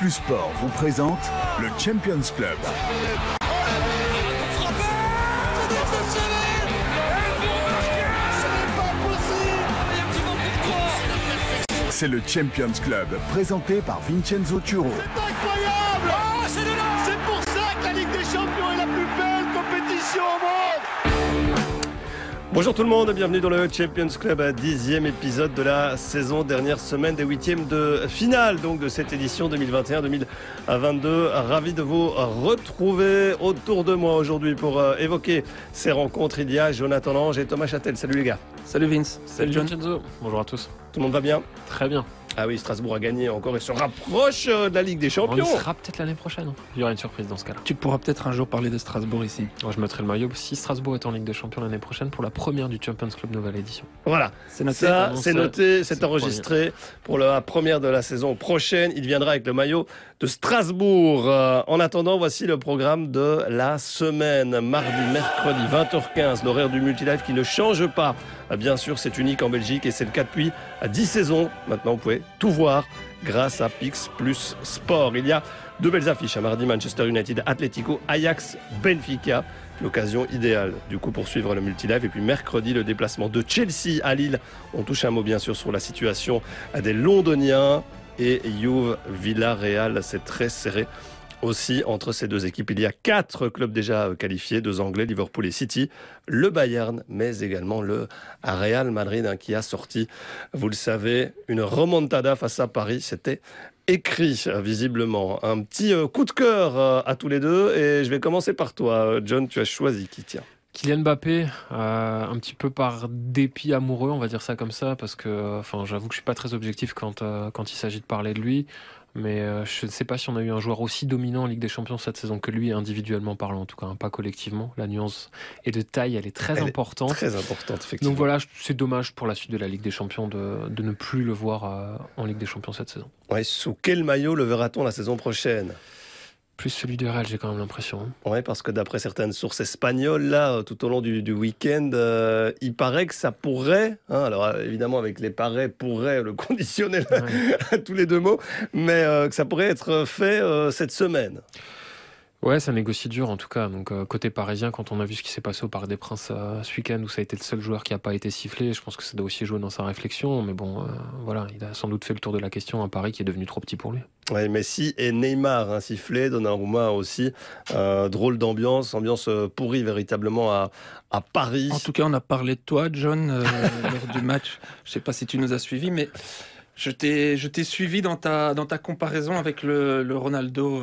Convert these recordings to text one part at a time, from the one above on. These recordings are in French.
Plus Sport vous présente le Champions Club. C'est le Champions Club, présenté par Vincenzo Turo. incroyable Oh, c'est de Bonjour tout le monde, bienvenue dans le Champions Club, dixième épisode de la saison, dernière semaine des huitièmes de finale donc de cette édition 2021-2022. Ravi de vous retrouver autour de moi aujourd'hui pour euh, évoquer ces rencontres. Il y a Jonathan Lange et Thomas Châtel. Salut les gars. Salut Vince. Salut John. Vincenzo. Bonjour à tous. Tout le monde va bien? Très bien. Ah oui, Strasbourg a gagné encore et se rapproche euh, de la Ligue des On y Champions. sera peut-être l'année prochaine. Il y aura une surprise dans ce cas-là. Tu pourras peut-être un jour parler de Strasbourg ici. Moi, je mettrai le maillot si Strasbourg est en Ligue des Champions l'année prochaine pour la première du Champions Club nouvelle édition. Voilà. C'est noté. Ça, c'est noté, c'est enregistré pour la première de la saison prochaine. Il viendra avec le maillot de Strasbourg. Euh, en attendant, voici le programme de la semaine. Mardi, mercredi, 20h15, l'horaire du multilive qui ne change pas. Euh, Bien sûr, c'est unique en Belgique et c'est le cas depuis euh, 10 saisons. Maintenant, vous pouvez tout voir grâce à Pix Plus Sport. Il y a deux belles affiches. À mardi, Manchester United, Atletico, Ajax, Benfica. L'occasion idéale du coup pour suivre le multilive. Et puis mercredi, le déplacement de Chelsea à Lille. On touche un mot bien sûr sur la situation des Londoniens et Juve Villarreal. C'est très serré aussi entre ces deux équipes. Il y a quatre clubs déjà qualifiés, deux Anglais, Liverpool et City, le Bayern, mais également le Real Madrid hein, qui a sorti, vous le savez, une remontada face à Paris. C'était écrit euh, visiblement. Un petit euh, coup de cœur euh, à tous les deux et je vais commencer par toi. Euh, John, tu as choisi qui tient Kylian Mbappé, euh, un petit peu par dépit amoureux, on va dire ça comme ça, parce que, enfin, j'avoue que je suis pas très objectif quand euh, quand il s'agit de parler de lui. Mais euh, je ne sais pas si on a eu un joueur aussi dominant en Ligue des Champions cette saison que lui, individuellement parlant, en tout cas, hein, pas collectivement. La nuance est de taille, elle est très Elle est importante. Très importante, effectivement. Donc voilà, c'est dommage pour la suite de la Ligue des Champions de, de ne plus le voir euh, en Ligue des Champions cette saison. Ouais, sous quel maillot le verra-t-on la saison prochaine? Plus celui du Real, j'ai quand même l'impression. Oui, parce que d'après certaines sources espagnoles, là, tout au long du, du week-end, euh, il paraît que ça pourrait, hein, alors euh, évidemment avec les parais, pourrait le conditionnel Ouais. à tous les deux mots, mais euh, que ça pourrait être fait euh, cette semaine. Ouais, ça négocie dur en tout cas. Donc euh, côté parisien, quand on a vu ce qui s'est passé au Parc des Princes euh, ce week-end où ça a été le seul joueur qui n'a pas été sifflé, je pense que ça doit aussi jouer dans sa réflexion. Mais bon, euh, voilà, il a sans doute fait le tour de la question à Paris qui est devenu trop petit pour lui. Ouais, Messi et Neymar hein, sifflés, Donnarumma aussi. Euh, drôle d'ambiance, ambiance pourrie véritablement à, à Paris. En tout cas, on a parlé de toi, John, euh, lors du match. Je sais pas si tu nous as suivis, mais je t'ai, je t'ai suivi dans ta, dans ta comparaison avec le, le Ronaldo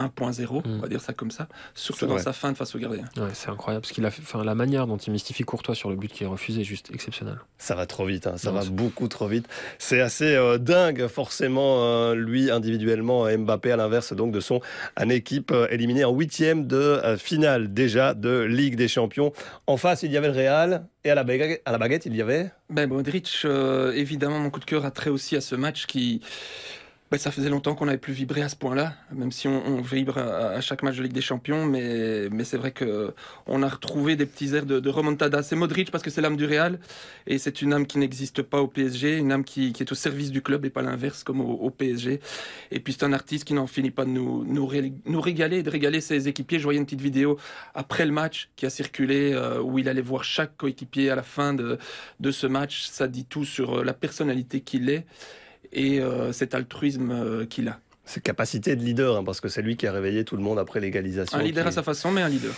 euh, 1.0, on Mm. va dire ça comme ça, surtout dans sa fin de face au gardien. Ouais, c'est incroyable parce qu'il a fait, enfin, la manière dont il mystifie Courtois sur le but qui est refusé est juste exceptionnelle. Ça va trop vite, hein, ça Non, va beaucoup trop vite. C'est assez euh, dingue, forcément, euh, lui individuellement, Mbappé à l'inverse donc de son en équipe euh, éliminée en huitième de euh, finale déjà de Ligue des Champions. En face, il y avait le Real et à la baguette, à la baguette il y avait? Ben, Modric, euh, évidemment, mon coup de cœur a trait aussi à ce match qui. Ben, ça faisait longtemps qu'on n'avait plus vibré à ce point-là, même si on, vibre à, chaque match de Ligue des Champions, mais, mais c'est vrai que on a retrouvé des petits airs de, de remontada. C'est Modric parce que c'est l'âme du Real, et c'est une âme qui n'existe pas au PSG, une âme qui, qui est au service du club et pas l'inverse comme au, au PSG. Et puis c'est un artiste qui n'en finit pas de nous, nous, ré- nous régaler de régaler ses équipiers. Je voyais une petite vidéo après le match qui a circulé euh, où il allait voir chaque coéquipier à la fin de, de ce match. Ça dit tout sur euh, la personnalité qu'il est et euh, cet altruisme euh, qu'il a. ses capacités de leader, hein, parce que c'est lui qui a réveillé tout le monde après l'égalisation. Un leader qui- à sa façon, mais un leader.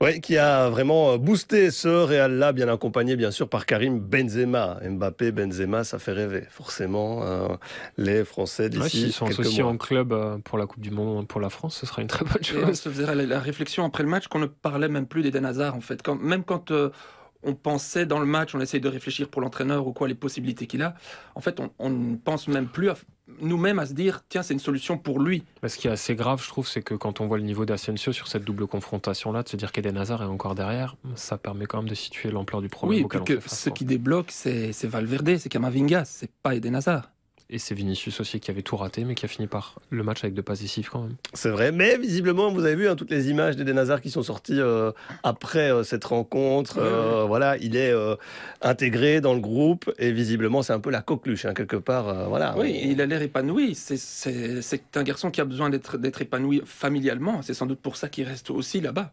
Ouais, qui a vraiment euh, boosté ce Real-là, bien accompagné bien sûr par Karim Benzema. Mbappé, Benzema, ça fait rêver, forcément. hein, les Français Ouais, d'ici S'ils sont associés mois. en club pour la Coupe du Monde pour la France, ce sera une très bonne Et on chose. se faisait la, la réflexion après le match qu'on ne parlait même plus d'Eden Hazard, en fait. Quand, même quand euh, on pensait dans le match, on essaye de réfléchir pour l'entraîneur ou quoi, les possibilités qu'il a. En fait, on, ne pense même plus à- nous-mêmes à se dire, tiens, c'est une solution pour lui. Mais ce qui est assez grave, je trouve, c'est que quand on voit le niveau d'Asensio sur cette double confrontation-là, de se dire qu'Eden Hazard est encore derrière, ça permet quand même de situer l'ampleur du problème oui, auquel on que fait face. ce quoi. qui débloque, c'est c'est Valverde, c'est Kamavinga, c'est pas Eden Hazard. Et c'est Vinicius aussi qui avait tout raté, mais qui a fini par le match avec deux passes décisives quand même. C'est vrai, mais visiblement, vous avez vu hein, toutes les images d'Eden Hazard qui sont sorties euh, après euh, cette rencontre. Euh, voilà, il est euh, intégré dans le groupe et visiblement, c'est un peu la coqueluche, hein, quelque part. euh, voilà. Oui, il a l'air épanoui. C'est- un garçon qui a besoin d'être d'être épanoui familialement. C'est sans doute pour ça qu'il reste aussi là-bas.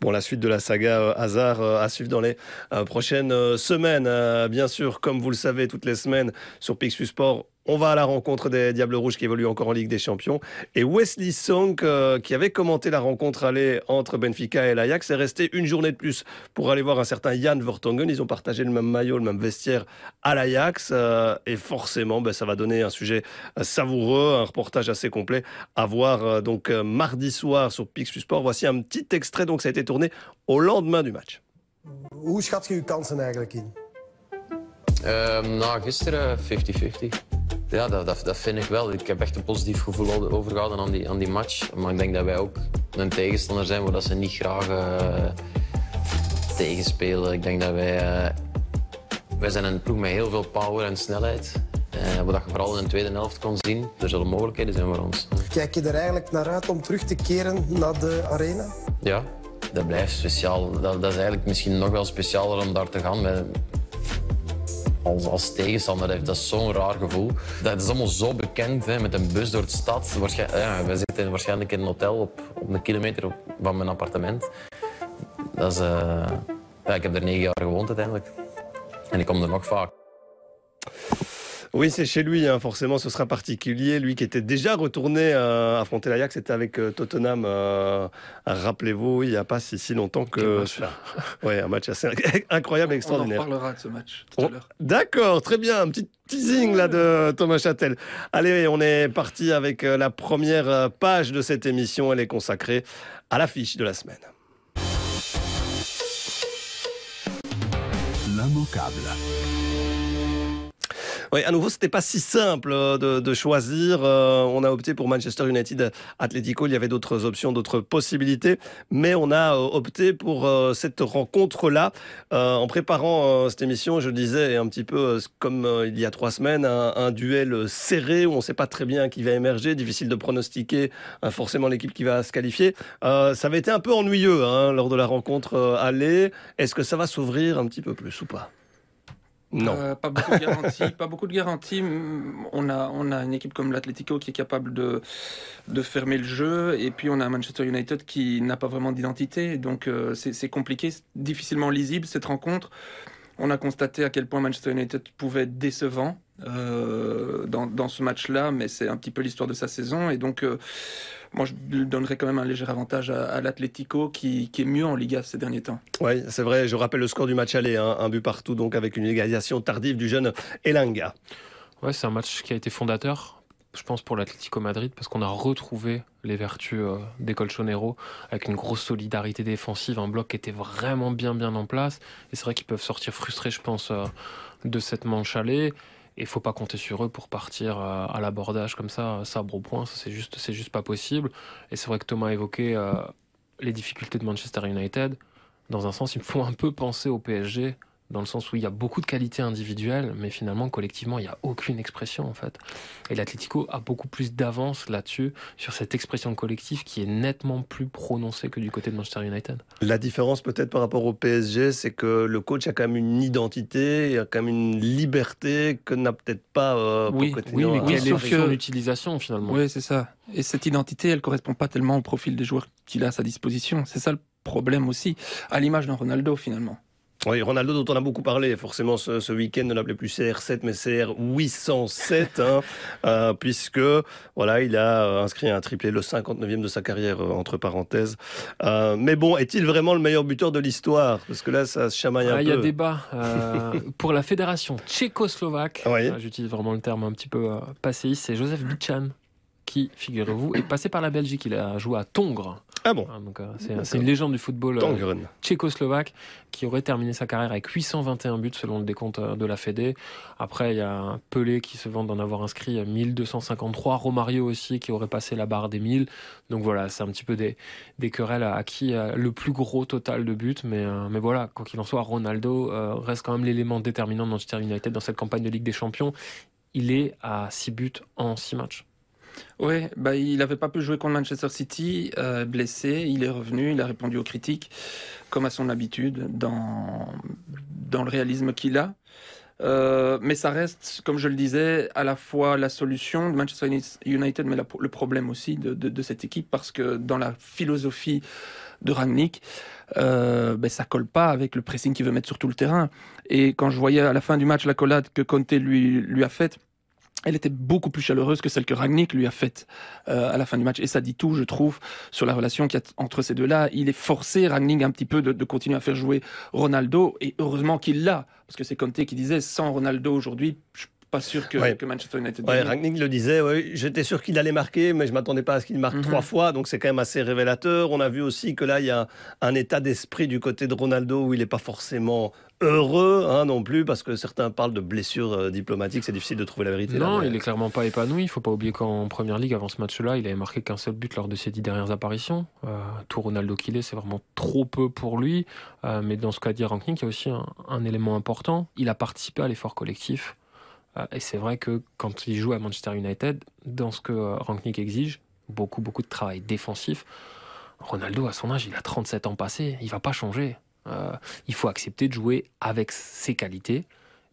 Bon, la suite de la saga euh, Hazard euh, à suivre dans les euh, prochaines euh, semaines. Euh, bien sûr, comme vous le savez, toutes les semaines sur Pixu Sport, on va à la rencontre des Diables Rouges qui évoluent encore en Ligue des Champions. Et Wesley Song, euh, qui avait commenté la rencontre aller entre Benfica et l'Ajax, est resté une journée de plus pour aller voir un certain Jan Vertonghen. Ils ont partagé le même maillot, le même vestiaire à l'Ajax. euh, et forcément, ben, ça va donner un sujet euh, savoureux, un reportage assez complet à voir euh, donc euh, mardi soir sur Pixu Sport. Voici un petit extrait, donc ça a été tourné au lendemain du match. Hoe schat je uw kansen eigenlijk in? Ehm nou, gisteren 50-50. Ja, dat, dat, dat vind ik wel. Ik heb echt een positief gevoel overgehouden aan die, aan die match. Maar ik denk dat wij ook een tegenstander zijn waar dat ze niet graag eh, tegenspelen. Ik denk dat wij... eh, wij zijn een ploeg met heel veel power en snelheid. Eh wat je vooral in de tweede helft kon zien. Er zullen mogelijkheden zijn voor ons. Kijk je er eigenlijk naar uit om terug te keren naar de arena? Ja, dat blijft speciaal. Dat, dat is eigenlijk misschien nog wel specialer om daar te gaan. Met, als, als tegenstander heeft dat zo'n raar gevoel. Dat is allemaal zo bekend, hè, met een bus door de stad. Ja, zitten waarschijnlijk in een hotel op, op een kilometer op- van mijn appartement. Dat is, eh, ja, ik heb er negen jaar gewoond uiteindelijk. En ik kom er nog vaak. Oui, c'est chez lui, hein, forcément, ce sera particulier. Lui qui était déjà retourné euh, affronter l'Ajax, c'était avec euh, Tottenham, euh, rappelez-vous, il n'y a pas si, si longtemps que cela. Ouais, un match assez incroyable, On en extraordinaire. reparlera de ce match tout à l'heure. D'accord, très bien, un petit teasing là de Thomas Châtel. Allez, on est parti avec euh, la première page de cette émission. Elle est consacrée à l'affiche de la semaine. L'immanquable. Oui, à nouveau, c'était pas si simple euh, de, choisir. Euh, on a opté pour Manchester United Atletico. Il y avait d'autres options, d'autres possibilités, mais on a euh, opté pour cette rencontre-là. En préparant cette émission, je disais un petit peu comme il y a trois semaines, un, duel serré où on ne sait pas très bien qui va émerger, difficile de pronostiquer forcément l'équipe qui va se qualifier. Ça avait été un peu ennuyeux hein, lors de la rencontre aller. Est-ce que ça va s'ouvrir un petit peu plus ou pas? Non. Euh, pas beaucoup de garanties. On a, on a une équipe comme l'Atlético qui est capable de, de fermer le jeu. Et puis on a Manchester United qui n'a pas vraiment d'identité. Donc euh, c'est compliqué, difficilement lisible cette rencontre. On a constaté à quel point Manchester United pouvait être décevant euh, dans, dans ce match-là, mais c'est un petit peu l'histoire de sa saison. Et donc, moi, je donnerais quand même un léger avantage à, à l'Atlético qui, qui est mieux en Liga ces derniers temps. Oui, c'est vrai. Je rappelle le score du match aller, hein, un but partout, donc avec une égalisation tardive du jeune Elanga. Ouais, c'est un match qui a été fondateur, je pense, pour l'Atlético Madrid, parce qu'on a retrouvé les vertus euh, des Colchonero avec une grosse solidarité défensive, un bloc qui était vraiment bien, bien en place. Et c'est vrai qu'ils peuvent sortir frustrés, je pense, euh, de cette manche aller. Et faut pas compter sur eux pour partir euh, à l'abordage comme ça, sabre au point. C'est juste, c'est juste pas possible. Et c'est vrai que Thomas a évoqué euh, les difficultés de Manchester United. Dans un sens, il me faut un peu penser au PSG dans le sens où il y a beaucoup de qualités individuelles, mais finalement, collectivement, il n'y a aucune expression, en fait. Et l'Atlético a beaucoup plus d'avance là-dessus, sur cette expression collective qui est nettement plus prononcée que du côté de Manchester United. La différence peut-être par rapport au PSG, c'est que le coach a quand même une identité, il a quand même une liberté que n'a peut-être pas euh, Oui, oui, mais oui, quelle est sauf son que- utilisation, finalement? Oui, c'est ça. Et cette identité, elle correspond pas tellement au profil des joueurs qu'il a à sa disposition. C'est ça le problème aussi, à l'image d'un Ronaldo finalement. Oui, Ronaldo dont on a beaucoup parlé, forcément ce, ce week-end ne l'appelait plus CR7 mais CR807, hein, euh, puisque voilà, il a euh, inscrit un triplé, le 59e de sa carrière euh, entre parenthèses. Euh, mais bon, est-il vraiment le meilleur buteur de l'histoire? Parce que là, ça se chamaille un Ah, Il y a peu. débat pour la fédération tchécoslovaque. Oui. J'utilise vraiment le terme un petit peu passéiste. C'est Joseph Bichan qui, figurez-vous, est passé par la Belgique. Il a joué à Tongres. Ah bon, donc, euh, c'est une légende du football euh, tchécoslovaque qui aurait terminé sa carrière avec 821 buts selon le décompte euh, de la Fédé. Après, il y a Pelé qui se vante d'en avoir inscrit 1253. Romario aussi qui aurait passé la barre des 1000. Donc voilà, c'est un petit peu des, des querelles à, à qui a le plus gros total de buts. Mais, euh, mais voilà, quoi qu'il en soit, Ronaldo euh, reste quand même l'élément déterminant de Manchester United dans cette campagne de Ligue des Champions. il est à 6 buts en 6 matchs. Oui, bah, il n'avait pas pu jouer contre Manchester City, euh, blessé. Il est revenu, il a répondu aux critiques, comme à son habitude, dans, dans le réalisme qu'il a. Euh, mais ça reste, comme je le disais, à la fois la solution de Manchester United, mais le problème aussi de, de, de, cette équipe, parce que dans la philosophie de Rangnick, euh, ben, ça colle pas avec le pressing qu'il veut mettre sur tout le terrain. Et quand je voyais à la fin du match la collade que Conte lui, lui a faite, elle était beaucoup plus chaleureuse que celle que Ragnick lui a faite euh, à la fin du match. Et ça dit tout, je trouve, sur la relation qu'il y a entre ces deux-là. Il est forcé, Ragnick, un petit peu de, de, continuer à faire jouer Ronaldo. Et heureusement qu'il l'a. Parce que c'est Conte qui disait, sans Ronaldo aujourd'hui, je pas sûr que, Ouais. que Manchester United Ouais. Rangnick le disait, ouais, j'étais sûr qu'il allait marquer, mais je m'attendais pas à ce qu'il marque Mhm. trois fois, donc c'est quand même assez révélateur. On a vu aussi que là, il y a un, état d'esprit du côté de Ronaldo où il n'est pas forcément heureux hein, non plus, parce que certains parlent de blessures euh, diplomatiques, c'est difficile de trouver la vérité. là, Non, mais- il est clairement pas épanoui. Il faut pas oublier qu'en première ligue, avant ce match-là, il avait marqué qu'un seul but lors de ses dix dernières apparitions. Euh, tout Ronaldo qu'il est, c'est vraiment trop peu pour lui. Euh, mais dans ce qu'a dit Ranking, il y a aussi un, un élément important. Il a participé à l'effort collectif. Euh, et c'est vrai que quand il joue à Manchester United, dans ce que euh, Rangnick exige, beaucoup, beaucoup de travail défensif. Ronaldo, à son âge, il a 37 ans passés. Il va pas changer. Euh, il faut accepter de jouer avec ses qualités,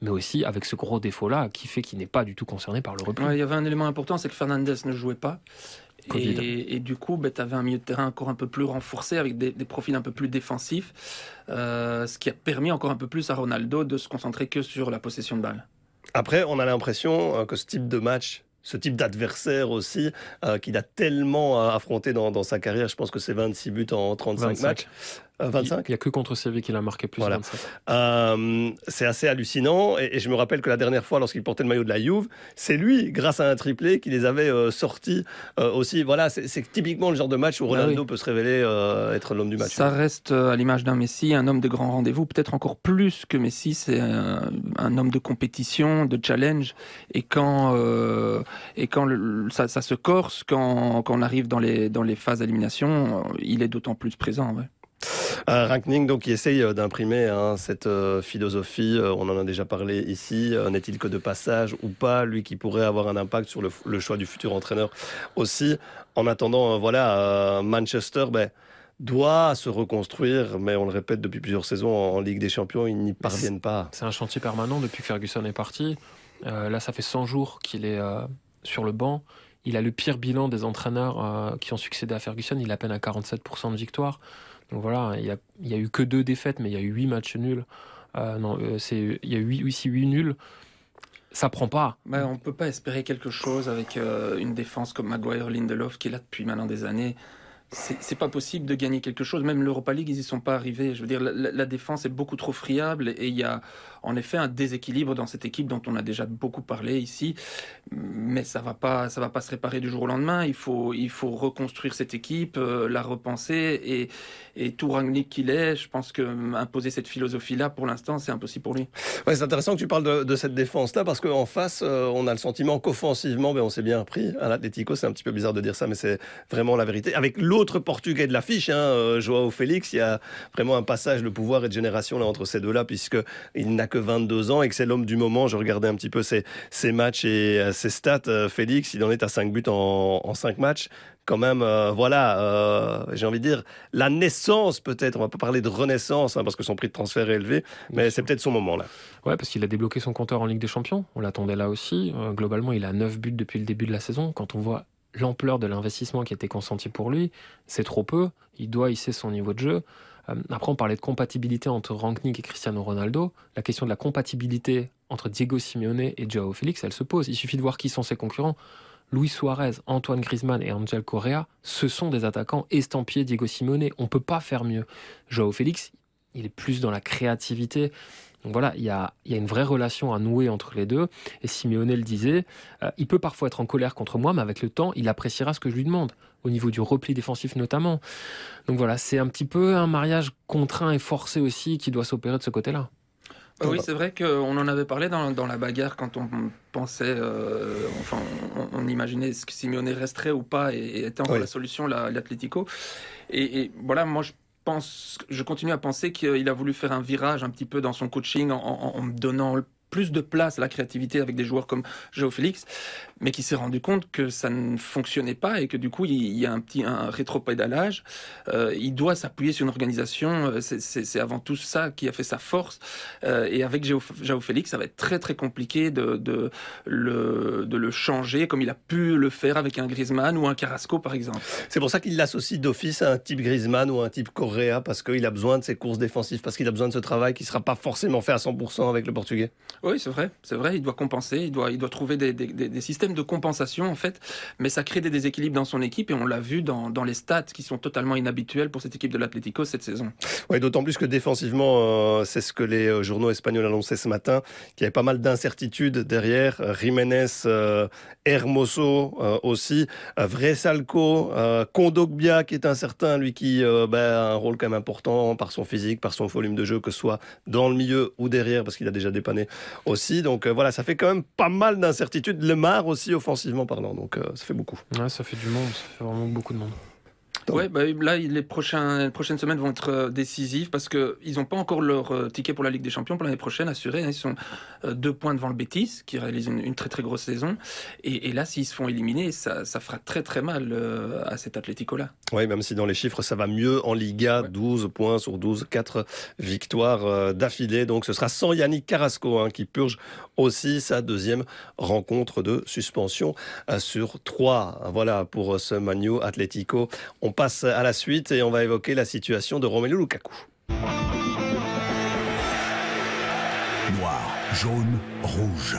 mais aussi avec ce gros défaut-là qui fait qu'il n'est pas du tout concerné par le repli. Ouais, il y avait un élément important, c'est que Fernandez ne jouait pas. Et, et du coup, tu avais un milieu de terrain encore un peu plus renforcé, avec des, des profils un peu plus défensifs, euh, ce qui a permis encore un peu plus à Ronaldo de se concentrer que sur la possession de balle. Après, on a l'impression euh, que ce type de match, ce type d'adversaire aussi, euh, qu'il a tellement euh, affronté dans, dans sa carrière, je pense que c'est 26 buts en 35 25. matchs. Euh, 25 Il n'y a que contre Séville qu'il a marqué plus Voilà. de 27. Euh, c'est assez hallucinant. Et, et je me rappelle que la dernière fois, lorsqu'il portait le maillot de la Juve, c'est lui, grâce à un triplé, qui les avait euh, sortis euh, aussi. Voilà, c'est typiquement le genre de match où Ah Ronaldo oui. peut se révéler euh, être l'homme du match. Ça reste euh, à l'image d'un Messi, un homme de grand rendez-vous, peut-être encore plus que Messi, c'est un, un homme de compétition, de challenge. Et quand, euh, et quand le- ça, ça se corse, quand, quand on arrive dans les, dans les phases d'élimination, il est d'autant plus présent. ouais. Euh, Rangnick, donc, qui essaye euh, d'imprimer hein, cette euh, philosophie, euh, on en a déjà parlé ici, euh, n'est-il que de passage ou pas, lui qui pourrait avoir un impact sur le, choix du futur entraîneur aussi. En attendant, euh, voilà, euh, Manchester, ben, doit se reconstruire, mais on le répète depuis plusieurs saisons, en, en Ligue des Champions, ils n'y parviennent pas. C'est un chantier permanent depuis que Ferguson est parti. Euh, là, ça fait 100 jours qu'il est euh, sur le banc. Il a le pire bilan des entraîneurs euh, qui ont succédé à Ferguson. Il a à peine à 47% de victoire. Donc voilà, il y a, eu que deux défaites, mais il y a eu huit matchs nuls. Il y a eu huit, huit, huit nuls. Ça prend pas. On ne peut pas espérer quelque chose avec une défense comme Maguire Lindelof qui est là depuis maintenant des années. C'est pas possible de gagner quelque chose. Même l'Europa League, ils y sont pas arrivés. Je veux dire, la, défense est beaucoup trop friable et il y a en effet un déséquilibre dans cette équipe dont on a déjà beaucoup parlé ici. Mais ça va pas, ça va pas se réparer du jour au lendemain. Il faut, il faut reconstruire cette équipe, euh, la repenser et, et tout Rangnick qu'il est, je pense que imposer cette philosophie-là, pour l'instant, c'est impossible pour lui. C'est intéressant que tu parles de, de cette défense-là, parce qu'en face, euh, on a le sentiment qu'offensivement, ben, on s'est bien pris. À l'Atlético, c'est un petit peu bizarre de dire ça, mais c'est vraiment la vérité. Avec l'autre Portugais de l'affiche, hein, euh, Joao Félix, il y a vraiment un passage de pouvoir et de génération là, entre ces deux-là, puisqu'il n'a que 22 ans et que c'est l'homme du moment. Je regardais un petit peu ses, ses matchs et euh, ses stats. Euh, Félix, il en est à 5 buts en, en 5 matchs. Quand même, euh, voilà, euh, j'ai envie de dire, la naissance peut-être, on va pas parler de renaissance, hein, parce que son prix de transfert est élevé, mais c'est peut-être son moment là. Ouais, parce qu'il a débloqué son compteur en Ligue des Champions. On l'attendait là aussi. Euh, globalement, il a 9 buts depuis le début de la saison. Quand on voit l'ampleur de l'investissement qui a été consenti pour lui, c'est trop peu. Il doit hisser son niveau de jeu. Euh, après, on parlait de compatibilité entre Rangnick et Cristiano Ronaldo. La question de la compatibilité entre Diego Simeone et Joao Félix, elle se pose. Il suffit de voir qui sont ses concurrents. Luis Suarez, Antoine Griezmann et Angel Correa, ce sont des attaquants estampillés Diego Simeone. On peut pas faire mieux. Joao Félix, il est plus dans la créativité. Donc voilà, il y a, il y a une vraie relation à nouer entre les deux. Et Simeone le disait, euh, il peut parfois être en colère contre moi, mais avec le temps, il appréciera ce que je lui demande, au niveau du repli défensif notamment. Donc voilà, c'est un petit peu un mariage contraint et forcé aussi qui doit s'opérer de ce côté-là. Euh, Oui, c'est vrai qu'on en avait parlé dans, dans la bagarre quand on pensait, euh, enfin, on, on imaginait ce que Simeone resterait ou pas et, et était encore Oui. la solution, la- l'Atlético. Et, et voilà, moi je je continue à penser qu'il a voulu faire un virage un petit peu dans son coaching en, en- en me donnant plus de place à la créativité avec des joueurs comme Joe Félix, mais qui s'est rendu compte que ça ne fonctionnait pas et que du coup, il y a un petit un rétropédalage. Euh, il doit s'appuyer sur une organisation. Euh, c'est avant tout ça qui a fait sa force. Euh, et avec Joe, Félix, ça va être très très compliqué de, de, le, de le changer comme il a pu le faire avec un Griezmann ou un Carrasco, par exemple. C'est pour ça qu'il l'associe d'office à un type Griezmann ou un type Correa, parce qu'il a besoin de ses courses défensives, parce qu'il a besoin de ce travail qui ne sera pas forcément fait à 100% avec le Portugais. Oui, c'est vrai, c'est vrai. Il doit compenser, il doit, il doit trouver des, des, systèmes de compensation en fait, mais ça crée des déséquilibres dans son équipe et on l'a vu dans, dans, les stats qui sont totalement inhabituels pour cette équipe de l'Atlético cette saison. Oui, d'autant plus que défensivement, euh, c'est ce que les euh, journaux espagnols annonçaient ce matin, qu'il y avait pas mal d'incertitudes derrière. Jiménez, euh, Hermoso aussi, Vresalco, Kondogbia qui est incertain, lui qui bah, a un rôle quand même important par son physique, par son volume de jeu, que ce soit dans le milieu ou derrière, parce qu'il a déjà dépanné aussi. Donc voilà, ça fait quand même pas mal d'incertitudes. Le Mar aussi offensivement parlant, donc ça fait beaucoup. Ouais, ça fait du monde, ça fait vraiment beaucoup de monde. Ouais, bah, là, les, prochains, les prochaines semaines vont être euh, décisives parce qu'ils n'ont pas encore leur euh, ticket pour la Ligue des Champions pour l'année prochaine assuré. Hein. ils sont euh, deux points devant le Betis, qui réalise une, très très grosse saison. Et, là, s'ils se font éliminer, ça, ça, fera très très mal à cet Atlético-là. Oui, même si dans les chiffres, ça va mieux en Liga, 12 points sur 12, 4 victoires d'affilée. Donc ce sera sans Yannick Carrasco, hein, qui purge aussi sa deuxième rencontre de suspension sur 3. Voilà pour ce Manu Atlético. On passe à la suite et on va évoquer la situation de Romelu Lukaku. Noir, jaune, rouge.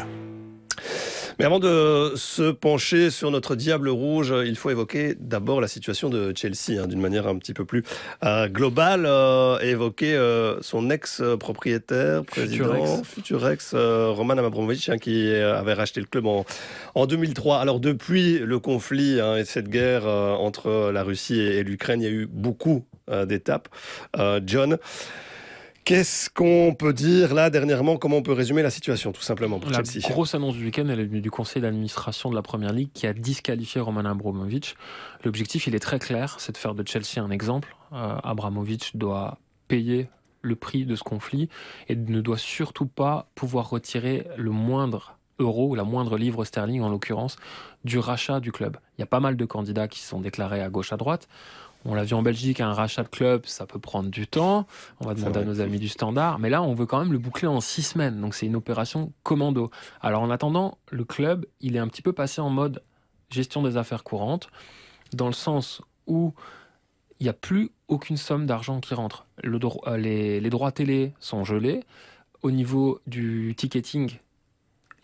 Mais avant de se pencher sur notre diable rouge, il faut évoquer d'abord la situation de Chelsea hein, d'une manière un petit peu plus euh, globale euh, évoquer euh, son ex-propriétaire, président, futur ex, Roman Abramovich, hein, qui avait racheté le club en, en 2003. Alors depuis le conflit hein, et cette guerre entre la Russie et, l'Ukraine, il y a eu beaucoup d'étapes. John, Qu'est-ce qu'on peut dire là dernièrement Comment on peut résumer la situation tout simplement pour La Chelsea grosse annonce du week-end, elle est venue du conseil d'administration de la Première Ligue qui a disqualifié Roman Abramovich. L'objectif, il est très clair, c'est de faire de Chelsea un exemple. Euh, Abramovich doit payer le prix de ce conflit et ne doit surtout pas pouvoir retirer le moindre euro, ou la moindre livre sterling en l'occurrence, du rachat du club. Il y a pas mal de candidats qui sont déclarés à gauche à droite. On l'a vu en Belgique, un rachat de club, ça peut prendre du temps. On va demander à nos amis du standard. Mais là, on veut quand même le boucler en six semaines. Donc c'est une opération commando. Alors en attendant, le club, il est un petit peu passé en mode gestion des affaires courantes, dans le sens où il n'y a plus aucune somme d'argent qui rentre. Euh, les, les droits télé sont gelés. Au niveau du ticketing,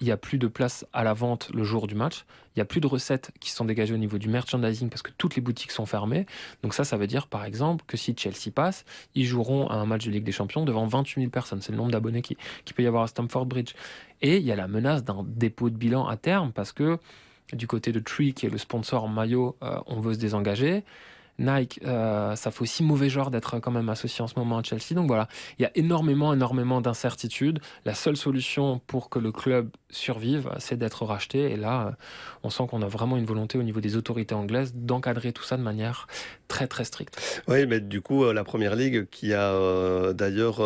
il n'y a plus de place à la vente le jour du match, il n'y a plus de recettes qui sont dégagées au niveau du merchandising parce que toutes les boutiques sont fermées. Donc ça, ça veut dire par exemple que si Chelsea passe, ils joueront à un match de Ligue des Champions devant 28 000 personnes. C'est le nombre d'abonnés qui, peut y avoir à Stamford Bridge. Et il y a la menace d'un dépôt de bilan à terme parce que du côté de Tree, qui est le sponsor maillot, euh, on veut se désengager. Nike, euh, ça fait aussi mauvais genre d'être quand même associé en ce moment à Chelsea. Donc voilà, il y a énormément, énormément d'incertitudes. La seule solution pour que le club survive, c'est d'être racheté. Et là, euh, on sent qu'on a vraiment une volonté au niveau des autorités anglaises d'encadrer tout ça de manière très très stricte. Oui, mais du coup, euh, la Première Ligue qui a d'ailleurs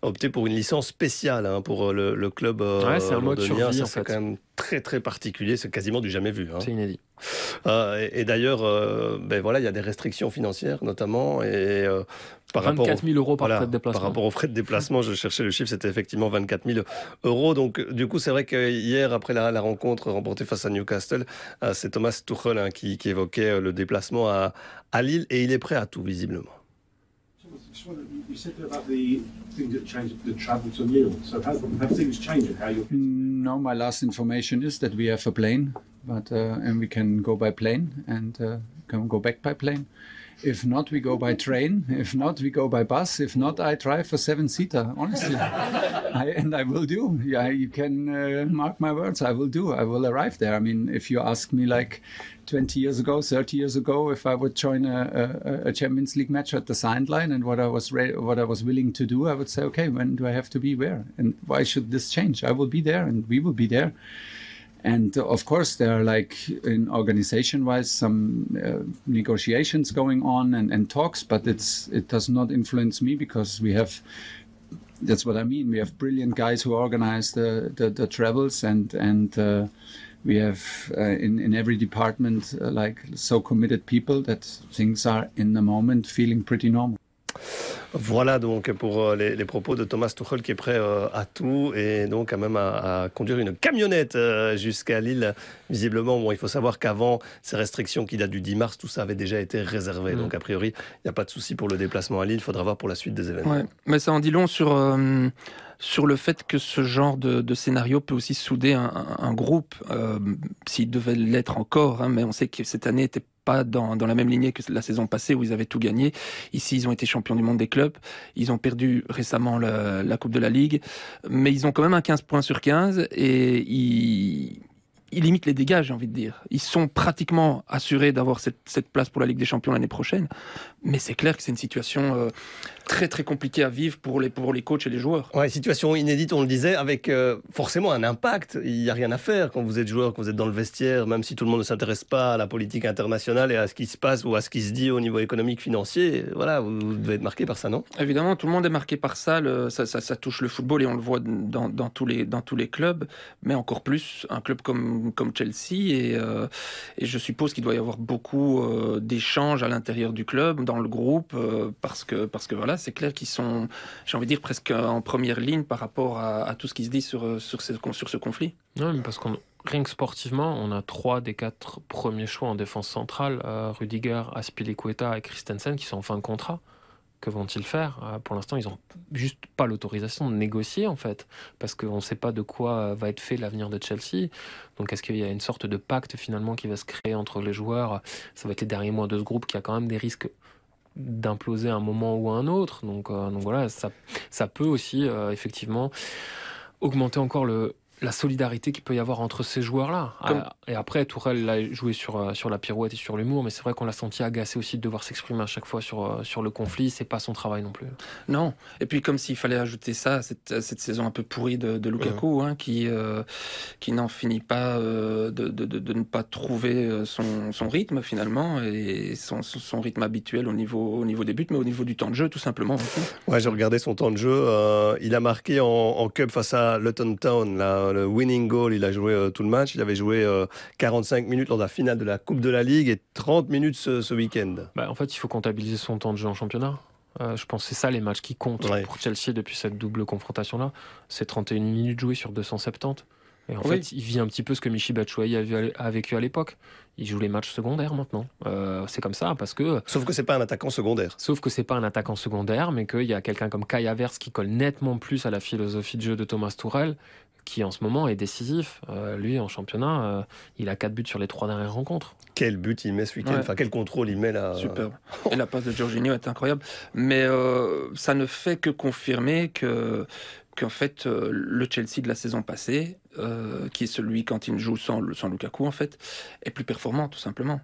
opté pour une licence spéciale hein, pour le, club. ouais, c'est un mode survie en fait. quand même très très particulier, c'est quasiment du jamais vu. Hein. C'est inédit. Euh, et, d'ailleurs, euh, ben voilà, il y a des restrictions financières notamment. Et, euh, par 24 000 euros par frais de déplacement. Par rapport aux frais de déplacement, je cherchais le chiffre, c'était effectivement 24 000 euros. Donc, du coup, c'est vrai que hier, après la, rencontre remportée face à Newcastle, c'est Thomas Tuchel hein, qui, évoquait le déplacement à, à Lille et il est prêt à tout visiblement. No, my last information is that we have a plane, but uh, and we can go by plane and uh, can go back by plane. If not, we go by train. If not, we go by bus. If not, I drive a seven-seater. Honestly, I, and I will do. Yeah, you can uh, mark my words. I will do. I will arrive there. I mean, if you ask me like 20 years ago, 30 years ago, if I would join a, a, a Champions League match at the sideline and what I was what I was willing to do, I would say, okay, when do I have to be where, and why should this change? I will be there, and we will be there. And of course, there are like in organization wise some uh, negotiations going on and, and talks, but it's it does not influence me because we have that's what I mean. We have brilliant guys who organize the the, the travels, and and uh, we have uh, in in every department uh, like so committed people that things are in the moment feeling pretty normal. Voilà donc pour euh, les, les, propos de Thomas Tuchel qui est prêt euh, à tout et donc à même à, à conduire une camionnette euh, jusqu'à Lille. Visiblement, bon, il faut savoir qu'avant ces restrictions qui datent du 10 mars, tout ça avait déjà été réservé. Mmh. Donc a priori, il n'y a pas de souci pour le déplacement à Lille. Il faudra voir pour la suite des événements. Ouais, mais ça en dit long sur euh, sur le fait que ce genre de, de scénario peut aussi souder un, un, un groupe, euh, s'il devait l'être encore. Hein, mais on sait que cette année était pas dans, la même lignée que la saison passée où ils avaient tout gagné. Ici, ils ont été champions du monde des clubs. Ils ont perdu récemment la, Coupe de la Ligue. Mais ils ont quand même un 15 points sur 15 et ils, ils limitent les dégâts, j'ai envie de dire. Ils sont pratiquement assurés d'avoir cette, cette, place pour la Ligue des Champions l'année prochaine. Mais c'est clair que c'est une situation euh, très très compliquée à vivre pour les, pour les coachs et les joueurs. Ouais, situation inédite, on le disait, avec euh, forcément un impact. Il n'y a rien à faire quand vous êtes joueur, quand vous êtes dans le vestiaire, même si tout le monde ne s'intéresse pas à la politique internationale et à ce qui se passe ou à ce qui se dit au niveau économique, financier. Voilà, vous, vous devez être marqué par ça, non? Évidemment, tout le monde est marqué par ça. Le, ça, ça. ça, touche le football et on le voit dans, dans, tous les, dans tous les clubs, mais encore plus un club comme, comme Chelsea. Et, euh, et je suppose qu'il doit y avoir beaucoup euh, d'échanges à l'intérieur du club, dans le groupe, parce que, parce que voilà, c'est clair qu'ils sont, j'ai envie de dire, presque en première ligne par rapport à, tout ce qui se dit sur, sur, ce, conflit. Non, parce qu'on rien que sportivement, on a trois des quatre premiers choix en défense centrale, euh, Rudiger, Aspilicueta et Christensen, qui sont en fin de contrat. Que vont-ils faire? Euh, Pour l'instant, ils n'ont juste pas l'autorisation de négocier, en fait, parce qu'on ne sait pas de quoi va être fait l'avenir de Chelsea. Donc, est-ce qu'il y a une sorte de pacte finalement qui va se créer entre les joueurs? Ça va être les derniers mois de ce groupe qui a quand même des risques d'imploser à un moment ou à un autre. Donc, euh, donc voilà, ça, ça peut aussi euh, effectivement augmenter encore le, la solidarité qu'il peut y avoir entre ces joueurs-là. Comme... Et après, Tourelle l'a joué sur, sur la pirouette et sur l'humour, mais c'est vrai qu'on l'a senti agacé aussi de devoir s'exprimer à chaque fois sur, sur le conflit. C'est pas son travail non plus. Non. Et puis, comme s'il fallait ajouter ça, cette, cette saison un peu pourrie de, de Lukaku, ouais. hein, qui, euh, qui n'en finit pas euh, de, de, de, ne pas trouver son, son rythme finalement, et son, son, rythme habituel au niveau, au niveau des buts, mais au niveau du temps de jeu, tout simplement. Ouais, j'ai regardé son temps de jeu. Euh, il a marqué en, en Cup face à Luton Town, là le winning goal, il a joué euh, tout le match. Il avait joué euh, 45 minutes lors de la finale de la Coupe de la Ligue et 30 minutes ce, ce week-end. Bah, en fait, il faut comptabiliser son temps de jeu en championnat. Euh, je pense que c'est ça les matchs qui comptent ouais. pour Chelsea depuis cette double confrontation-là. C'est 31 minutes jouées sur 270. Et en oui. fait, il vit un petit peu ce que Michi Batshuayi a, vécu à l'époque. Il joue les matchs secondaires maintenant. Euh, c'est comme ça parce que. Sauf que c'est pas un attaquant secondaire. Sauf que c'est pas un attaquant secondaire, mais qu'il y a quelqu'un comme Kai Havertz qui colle nettement plus à la philosophie de jeu de Thomas Tourelle, qui en ce moment est décisif. Euh, lui, en championnat, euh, il a 4 buts sur les 3 dernières rencontres. Quel but il met ce week-end ouais. Enfin, quel contrôle il met là Superbe. Et la passe de Jorginho est incroyable. Mais euh, ça ne fait que confirmer que qu'en fait, euh, le Chelsea de la saison passée, euh, qui est celui quand il joue sans, sans Lukaku, en fait, est plus performant, tout simplement.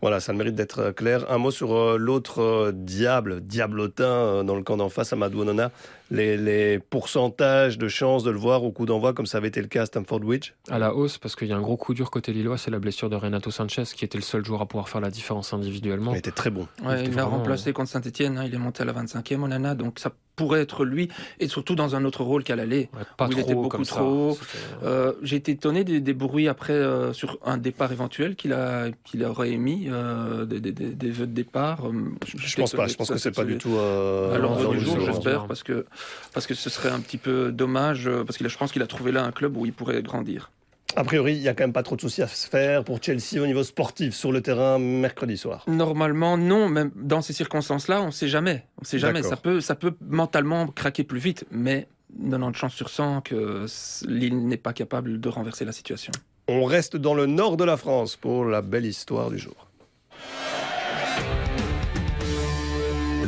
Voilà, ça le mérite d'être clair. Un mot sur euh, l'autre euh, diable, diablotin euh, dans le camp d'en face, Amadou Onana. Les, les, pourcentages de chances de le voir au coup d'envoi, comme ça avait été le cas à Stamford Bridge? À la hausse, parce qu'il y a un gros coup dur côté Lillois, c'est la blessure de Renato Sanchez, qui était le seul joueur à pouvoir faire la différence individuellement. Il était très bon. Ouais, il l'a remplacé contre Saint-Etienne, hein, il est monté à la 25e, Onana, donc ça pourrait être lui, et surtout dans un autre rôle qu'à l'aller. Ouais, pas où trop, il était beaucoup comme trop. Ça, euh, J'ai été étonné des, des bruits après euh, sur un départ éventuel qu'il qu'il aurait émis, euh, des, des, des, vœux de départ. Je, je pense pas, je pense que c'est pas du tout à l'ordre du jour, j'espère, parce que, parce que ce serait un petit peu dommage, parce que je pense qu'il a trouvé là un club où il pourrait grandir. A priori, il n'y a quand même pas trop de soucis à se faire pour Chelsea au niveau sportif sur le terrain mercredi soir. Normalement, non. Même dans ces circonstances-là, on ne sait jamais. On sait jamais. Ça peut, ça peut mentalement craquer plus vite, mais 90 chances sur 100 que Lille n'est pas capable de renverser la situation. On reste dans le nord de la France pour la belle histoire du jour.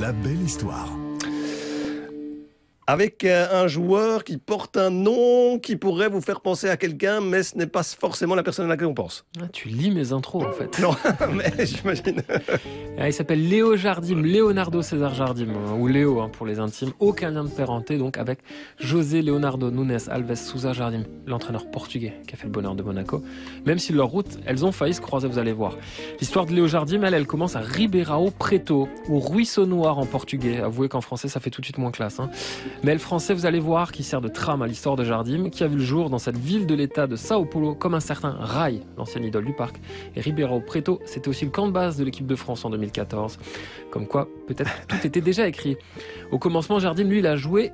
La belle histoire. Avec un joueur qui porte un nom qui pourrait vous faire penser à quelqu'un, mais ce n'est pas forcément la personne à laquelle on pense. Ah, tu lis mes intros en fait. Non, mais j'imagine. Ah, il s'appelle Léo Jardim, Leonardo César Jardim, ou Léo hein, pour les intimes. Aucun lien de parenté donc avec José Leonardo Nunes Alves Souza Jardim, l'entraîneur portugais qui a fait le bonheur de Monaco. Même si leurs routes, elles ont failli se croiser, vous allez voir. L'histoire de Léo Jardim, elle, elle commence à Ribeirão Preto, ou Ruisseau Noir en portugais. Avouez qu'en français, ça fait tout de suite moins classe. Hein. Mais le français, vous allez voir, qui sert de trame à l'histoire de Jardim, qui a vu le jour dans cette ville de l'état de Sao Paulo comme un certain Rai, l'ancienne idole du parc. Et Ribeiro Preto, c'était aussi le camp de base de l'équipe de France en 2014. Comme quoi, peut-être tout était déjà écrit. Au commencement, Jardim, lui, il a joué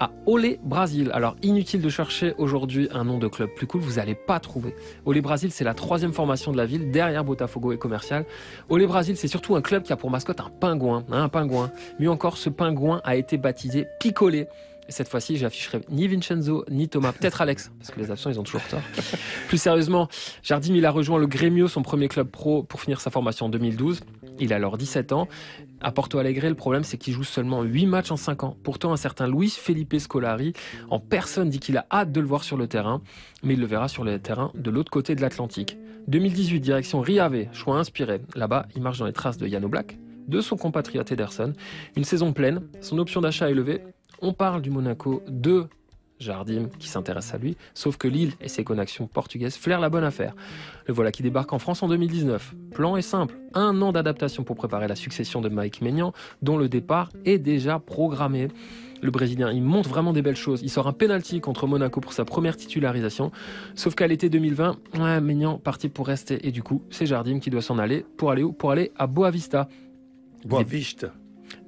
à Olé Brasil. Alors inutile de chercher aujourd'hui un nom de club plus cool, vous n'allez pas trouver. Olé Brasil, c'est la troisième formation de la ville, derrière Botafogo et Commercial. Olé Brasil, c'est surtout un club qui a pour mascotte un pingouin. hein, un pingouin. Mieux encore, ce pingouin a été baptisé Picolé. Et cette fois-ci, j'afficherai ni Vincenzo, ni Thomas, peut-être Alex, parce que les absents, ils ont toujours tort. Plus sérieusement, Jardim, il a rejoint le Grêmio, son premier club pro, pour finir sa formation en 2012. Il a alors 17 ans. À Porto Alegre, le problème, c'est qu'il joue seulement 8 matchs en 5 ans. Pourtant, un certain Luis Felipe Scolari, en personne, dit qu'il a hâte de le voir sur le terrain, mais il le verra sur le terrain de l'autre côté de l'Atlantique. 2018, direction Riave, choix inspiré. Là-bas, il marche dans les traces de Yano Black, de son compatriote Ederson. Une saison pleine, son option d'achat est levée. On parle du Monaco de Jardim qui s'intéresse à lui, sauf que Lille et ses connexions portugaises flairent la bonne affaire. Le voilà qui débarque en France en 2019. Plan est simple, un an d'adaptation pour préparer la succession de Mike Maignan, dont le départ est déjà programmé. Le Brésilien, il montre vraiment des belles choses. Il sort un penalty contre Monaco pour sa première titularisation. Sauf qu'à l'été 2020, ouais, Maignan parti pour rester. Et du coup, c'est Jardim qui doit s'en aller. Pour aller où? Pour aller à Boavista. Boavista.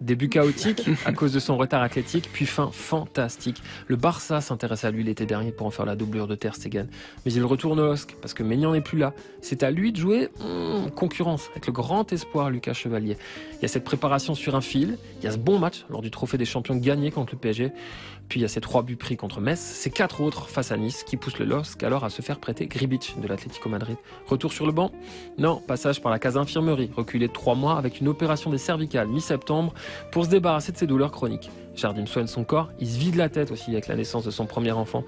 Début chaotique à cause de son retard athlétique, puis fin fantastique. Le Barça s'intéresse à lui l'été dernier pour en faire la doublure de Ter Stegen. Mais il retourne au LOSC parce que Maignan n'est plus là. C'est à lui de jouer hmm, concurrence avec le grand espoir Lucas Chevalier. Il y a cette préparation sur un fil, il y a ce bon match lors du trophée des champions gagné contre le PSG, puis il y a ces trois buts pris contre Metz, ces quatre autres face à Nice qui poussent le LOSC alors à se faire prêter Gribic de l'Atlético Madrid. Retour sur le banc Non, passage par la case infirmerie, reculé de trois mois avec une opération des cervicales mi-septembre pour se débarrasser de ses douleurs chroniques. Jardim soigne son corps, il se vide la tête aussi avec la naissance de son premier enfant,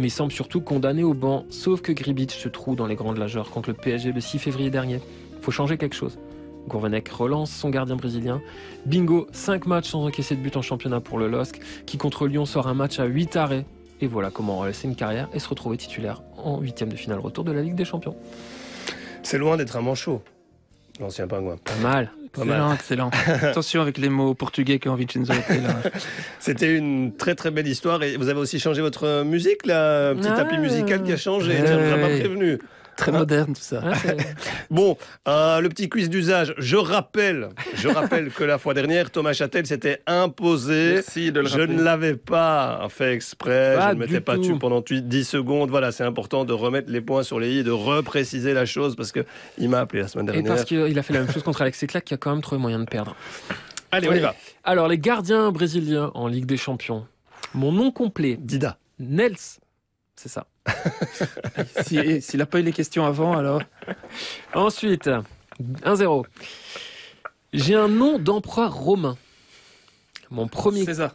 mais semble surtout condamné au banc, sauf que Gribic se trouve dans les grandes lageurs contre le PSG le 6 février dernier. Faut changer quelque chose. Gourvenec relance son gardien brésilien. Bingo, 5 matchs sans encaisser de but en championnat pour le LOSC, qui contre Lyon sort un match à 8 arrêts. Et voilà comment relancer une carrière et se retrouver titulaire en huitième de finale retour de la Ligue des Champions. C'est loin d'être un manchot, l'ancien pingouin. Pas mal. Pas mal. Excellent, excellent. Attention avec les mots portugais quand Vincenzo était là. C'était une très très belle histoire et vous avez aussi changé votre musique là, petit Ah. tapis musical qui a changé. Ouais. Tiens, on pas prévenu. Très moderne tout ça. Bon, euh, le petit quiz d'usage. Je rappelle, je rappelle que la fois dernière, Thomas Châtel s'était imposé. Merci de le Je rappeler. ne l'avais pas fait exprès, Pas je ne m'étais pas tout. tu pendant tu- 10 secondes. Voilà, c'est important de remettre les points sur les i, de repréciser la chose parce que il m'a appelé la semaine Et dernière. parce qu'il a fait la même chose contre Alexis Clack qui a quand même trouvé moyen de perdre. Allez, on y va. Alors, les gardiens brésiliens en Ligue des Champions. Mon nom complet, Dida. Nels. C'est ça. Si- S'il n'a pas eu les questions avant, alors. Ensuite, 1-0. J'ai un nom d'empereur romain. Mon premier. César.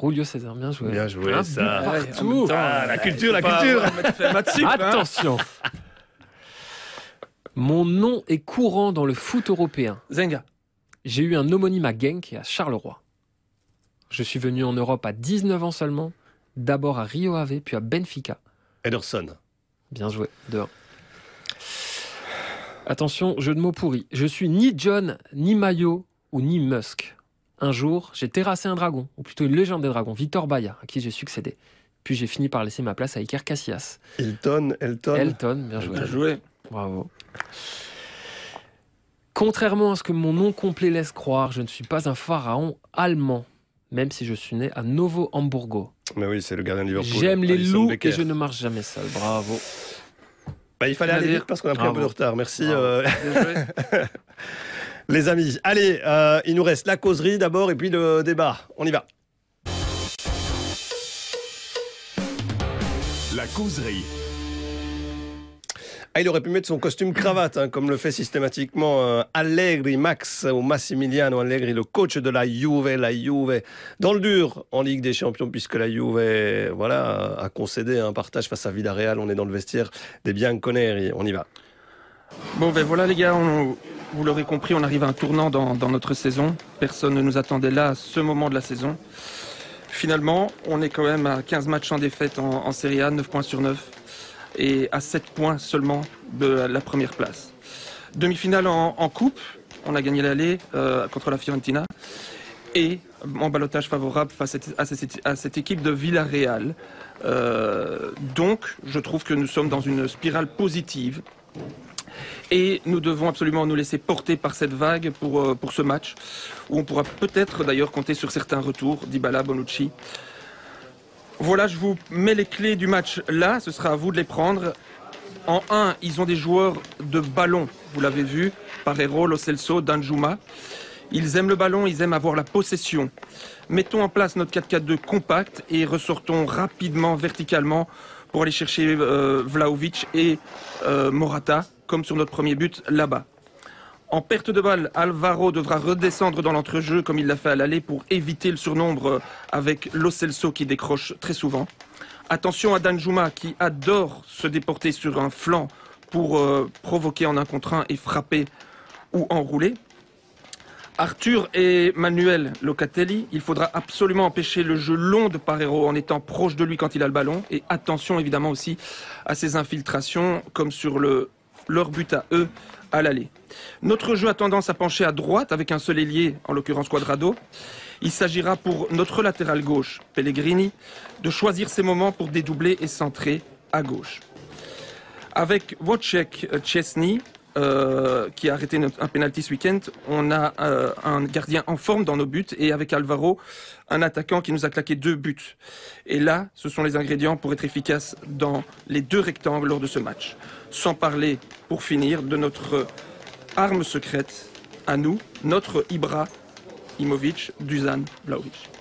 Julio César, bien joué. Bien joué, Un ça. partout. Ah, la culture, la culture. hein. Attention. Mon nom est courant dans le foot européen. Zenga. J'ai eu un homonyme à Genk et à Charleroi. Je suis venu en Europe à 19 ans seulement, d'abord à Rio Ave, puis à Benfica. Ederson. Bien joué, de 1. Attention, jeu de mots pourri. Je suis ni John, ni Mayo ou ni Musk. Un jour, j'ai terrassé un dragon, ou plutôt une légende des dragons, Victor Baya, à qui j'ai succédé. Puis j'ai fini par laisser ma place à Iker Casillas. Hilton, Elton. Elton, bien joué. Bien joué. Bravo. Contrairement à ce que mon nom complet laisse croire, je ne suis pas un pharaon allemand, même si je suis né à Novo Hamburgo. Mais oui, c'est le gardien de Liverpool. J'aime les loups Becker. et je ne marche jamais seul. Bravo. Bah, il fallait aller vite parce qu'on a pris un peu de retard. Merci. Euh. Les amis, allez, euh, il nous reste la causerie d'abord et puis le débat. On y va. La causerie. Ah, il aurait pu mettre son costume cravate, hein, comme le fait systématiquement euh, Allegri, Max ou Massimiliano Allegri, le coach de la Juve, la Juve, dans le dur en Ligue des Champions, puisque la Juve, voilà, a concédé un partage face à Villarreal. On est dans le vestiaire des Bianconeri. On y va. Bon, ben voilà les gars, vous l'aurez compris, on arrive à un tournant dans, dans notre saison. Personne ne nous attendait là à ce moment de la saison. Finalement, on est quand même à 15 matchs en défaite en, en Serie A, 9 points sur 9, et à 7 points seulement de la première place. Demi-finale en, coupe, on a gagné l'aller euh, contre la Fiorentina. et en balotage favorable face à cette, à cette équipe de Villarreal. Euh, donc, je trouve que nous sommes dans une spirale positive. Et nous devons absolument nous laisser porter par cette vague pour, euh, pour ce match, où on pourra peut-être d'ailleurs compter sur certains retours d'Ibala, Bonucci. Voilà, je vous mets les clés du match là, ce sera à vous de les prendre. En 1, ils ont des joueurs de ballon, vous l'avez vu, Parero, Lo Celso, Danjuma. Ils aiment le ballon, ils aiment avoir la possession. Mettons en place notre 4-4-2 compact et ressortons rapidement, verticalement, pour aller chercher euh, Vlaovic et euh, Morata, comme sur notre premier but là-bas. En perte de balle, Alvaro devra redescendre dans l'entrejeu comme il l'a fait à l'aller pour éviter le surnombre avec Lo Celso qui décroche très souvent. Attention à Danjuma qui adore se déporter sur un flanc pour euh, provoquer en un contre un et frapper ou enrouler. Arthur et Manuel Locatelli, il faudra absolument empêcher le jeu long de Parero en étant proche de lui quand il a le ballon. Et attention évidemment aussi à ses infiltrations, comme sur le, leur but à eux à l'aller. Notre jeu a tendance à pencher à droite avec un seul ailier, en l'occurrence Quadrado. Il s'agira pour notre latéral gauche, Pellegrini, de choisir ses moments pour dédoubler et centrer à gauche. Avec Wojciech Chesney, euh, qui a arrêté un penalty ce week-end. On a euh, un gardien en forme dans nos buts et avec Alvaro, un attaquant qui nous a claqué deux buts. Et là, ce sont les ingrédients pour être efficace dans les deux rectangles lors de ce match. Sans parler, pour finir, de notre arme secrète à nous, notre Ibra Imovic, Dusan Vlaovic.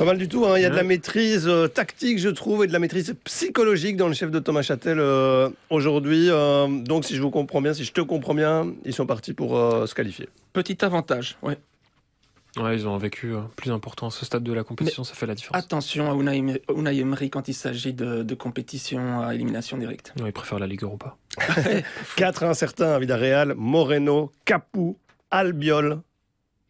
Pas mal du tout. Hein. Il y a de la maîtrise euh, tactique, je trouve, et de la maîtrise psychologique dans le chef de Thomas Châtel euh, aujourd'hui. Euh, donc, si je vous comprends bien, si je te comprends bien, ils sont partis pour se qualifier. Petit avantage, ouais. Ouais, ils ont un vécu plus important à ce stade de la compétition, ça fait la différence. Attention à Unai Emery quand il s'agit de, de, compétition à élimination directe. Non, il préfère la Ligue Europa. Quatre incertains à Villarreal, Moreno, Capou, Albiol,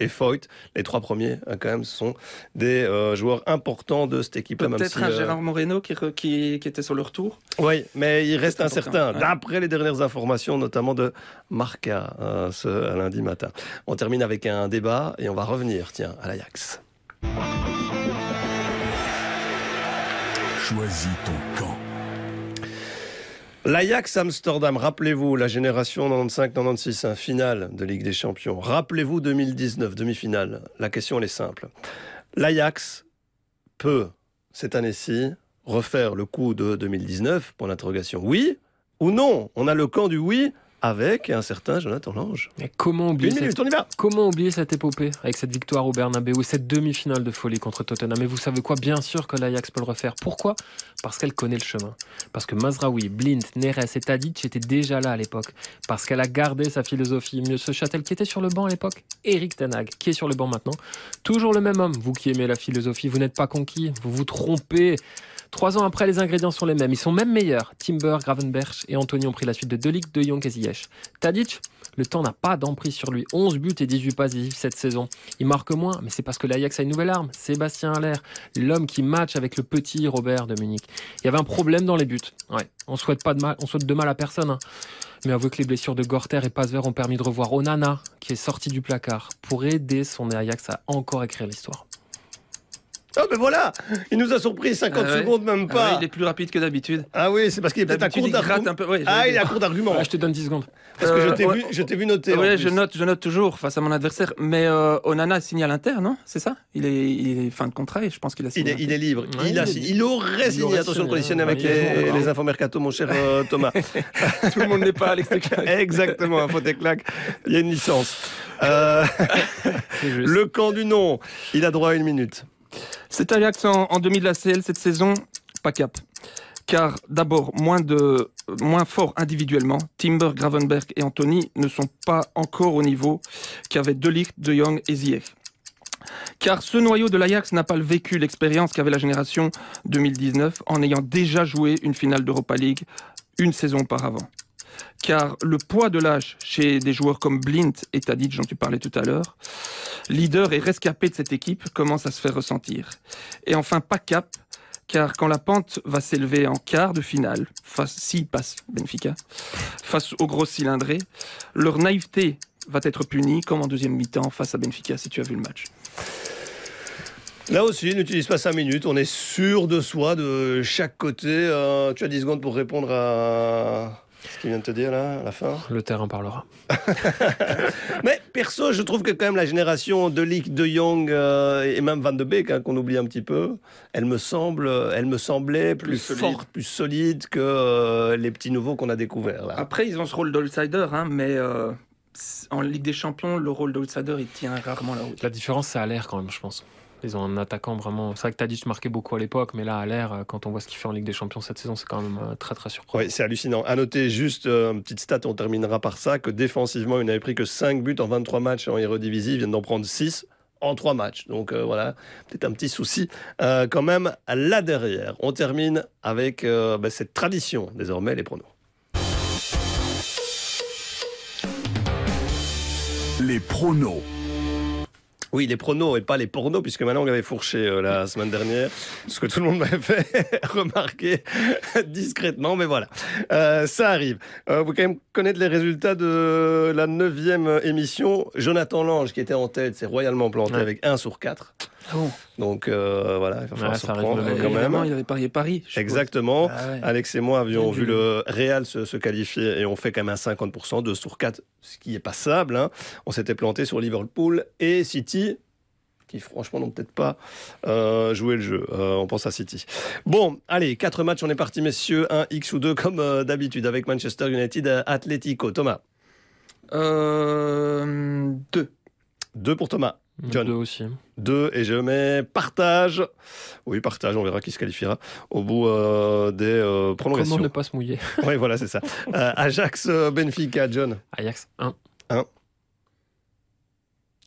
et Foyt. Les trois premiers, hein, quand même, sont des euh, joueurs importants de cette équipe-là. Peut-être un euh, Gérard Moreno qui, qui, qui, était sur le retour Oui, mais il reste incertain. D'après les dernières informations, notamment de Marca, euh, ce lundi matin. On termine avec un débat et on va revenir, tiens, à l'Ajax. Choisis ton camp. L'Ajax Amsterdam, rappelez-vous la génération 95-96, un finale de Ligue des Champions. Rappelez-vous 2019, demi-finale. La question elle est simple. L'Ajax peut cette année-ci refaire le coup de 2019 Pour l'interrogation. Oui ou non? On a le camp du oui avec un certain Jonathan Lange. Mais comment oublier, cette... comment oublier cette épopée avec cette victoire au Bernabeu, cette demi-finale de folie contre Tottenham? Mais vous savez quoi? Bien sûr que l'Ajax peut le refaire. Pourquoi? Parce qu'elle connaît le chemin. Parce que Mazraoui, Blind, Neres et Tadic étaient déjà là à l'époque. Parce qu'elle a gardé sa philosophie. Mieux ce Châtel qui était sur le banc à l'époque, Eric Tanag qui est sur le banc maintenant. Toujours le même homme. Vous qui aimez la philosophie, vous n'êtes pas conquis. Vous vous trompez. Trois ans après, les ingrédients sont les mêmes. Ils sont même meilleurs. Timber, Gravenberch et Anthony ont pris la suite de Delic, De Jong et Ziyech. Tadic, le temps n'a pas d'emprise sur lui. 11 buts et 18 passes cette saison. Il marque moins, mais c'est parce que l'Ajax a une nouvelle arme. Sébastien Haller, l'homme qui match avec le petit Robert de Munich. Il y avait un problème dans les buts. Ouais, on souhaite de mal, souhaite de mal à personne. Hein. Mais avouez que les blessures de Gorter et Pasver ont permis de revoir Onana, qui est sorti du placard, pour aider son Ajax à encore écrire l'histoire. Oh ben voilà Il nous a surpris 50 ah secondes, même ah pas. il est plus rapide que d'habitude. Ah oui, c'est parce qu'il est peut-être à court d'arguments. ah, il est à court d'arguments. je te donne 10 secondes. Parce que je t'ai vu, je t'ai vu noter. Oui, je note, je note toujours face à mon adversaire. Mais euh, Onana signe à l'Inter, non? C'est ça? Il est, il est fin de contrat et je pense qu'il a signé. Il est, il est libre. il, a, il, aurait signé. Attention, le conditionné avec les, les infos mercato, mon cher euh, Thomas. Tout le monde n'est pas Alex Teclac. Exactement, info Teclac. Il y a une licence. Euh, le camp du nom, il a droit à une minute. C'est Ajax en, demi de la CL cette saison, pas cap. Car d'abord, moins, fort individuellement, Timber, Gravenberg et Anthony ne sont pas encore au niveau qu'avaient Delicht, De Jong et Ziyech. Car ce noyau de l'Ajax n'a pas vécu l'expérience qu'avait la génération 2019 en ayant déjà joué une finale d'Europa League une saison auparavant car le poids de l'âge chez des joueurs comme Blint et Tadic, dont tu parlais tout à l'heure, leader et rescapé de cette équipe, commence à se faire ressentir. Et enfin, pas cap, car quand la pente va s'élever en quart de finale, face, s'il passe Benfica, face aux gros cylindrés, leur naïveté va être puni comme en deuxième mi-temps face à Benfica si tu as vu le match. Là aussi, il n'utilise pas 5 minutes. On est sûr de soi de chaque côté. Euh, tu as 10 secondes pour répondre à ce qu'il vient de te dire là, à la fin. Le terrain parlera. Mais perso, je trouve que quand même la génération de Lick, de Young euh, et même Van de Beek, hein, qu'on oublie un petit peu, elle me semble, elle me semblait plus, Plus solide. forte, plus solide que euh, les petits nouveaux qu'on a découverts là. Après, ils ont ce rôle d'outsider, hein, mais euh, en Ligue des Champions, le rôle d'outsider, il tient rarement la route. La différence, c'est à l'air quand même, je pense. Ils ont un attaquant vraiment. C'est vrai que Tadic marquait beaucoup à l'époque, mais là, à l'air, euh, quand on voit ce qu'il fait en Ligue des Champions cette saison, c'est quand même euh, très très surprenant. Oui, c'est hallucinant. À noter juste, euh, une petite stat, on terminera par ça, que défensivement, il n'avait pris que 5 buts en 23 matchs en Eredivisie, il vient d'en prendre 6 en 3 matchs. Donc euh, voilà, peut-être un petit souci euh, quand même là derrière. On termine avec euh, bah, cette tradition, désormais, les pronos. Les pronos. Oui, les pronos et pas les pornos, puisque on avait fourché euh, la semaine dernière, ce que tout le monde m'avait fait remarquer discrètement, mais voilà, Euh, ça arrive. Euh, vous quand même connaître les résultats de la neuvième émission. Jonathan Lange, qui était en tête, s'est royalement planté Ouais. avec 1 sur 4. Ah bon Donc euh, voilà, il va falloir Ouais, se reprendre quand Évidemment, même. il avait parié Paris. Exactement. Ah ouais. Alex et moi avions vu le Real se, se qualifier et on fait quand même un 50%, 2 sur 4, ce qui est passable. hein. On s'était planté sur Liverpool et City, qui franchement n'ont peut-être pas euh, joué le jeu. Euh, on pense à City. Bon, allez, quatre matchs, on est parti, messieurs. Un X ou deux comme euh, d'habitude avec Manchester United, Atletico. Thomas, Euh, deux. deux pour Thomas. John. Deux aussi. Deux et je mets partage. Oui, partage, on verra qui se qualifiera au bout euh, des euh, prolongations. Comment ne pas se mouiller Oui, voilà, c'est ça. Euh, Ajax, euh, Benfica, John. Ajax 1.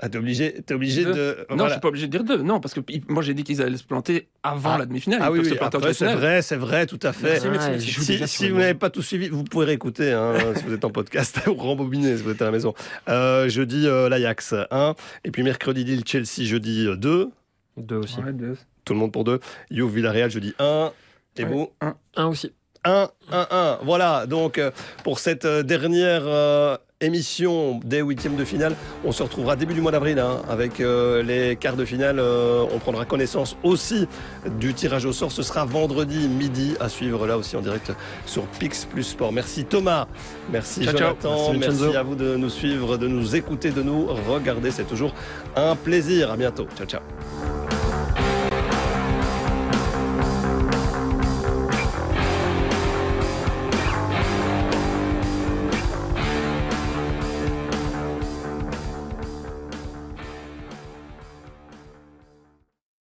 Ah, t'es obligé, t'es obligé de. Non, je voilà. suis pas obligé de dire deux. Non, parce que i- moi j'ai dit qu'ils allaient se planter avant Ah. la demi-finale. Ah oui, oui, c'est vrai, c'est vrai, tout à fait. Merci, merci, Ah, merci. il joue Si, vous n'avez pas tout suivi, vous pourrez réécouter hein, si vous êtes en podcast ou rembobiner si vous êtes à la maison. Euh, jeudi, euh, l'Ajax 1. Et puis mercredi, Lille, Chelsea, jeudi euh, 2. Deux aussi. Ouais, deux. Tout le monde pour 2. Juve, Villarreal, jeudi 1. Et Ouais. vous Un aussi. 1, 1, 1. Voilà, donc euh, pour cette dernière euh, émission des huitièmes de finale, on se retrouvera début du mois d'avril hein, avec euh, les quarts de finale. Euh, on prendra connaissance aussi du tirage au sort. Ce sera vendredi midi à suivre là aussi en direct sur Pix Plus Sport. Merci Thomas, merci Ciao, ciao. Jonathan, Merci, merci, à vous de nous suivre, de nous écouter, de nous regarder. C'est toujours un plaisir. À bientôt. Ciao, ciao.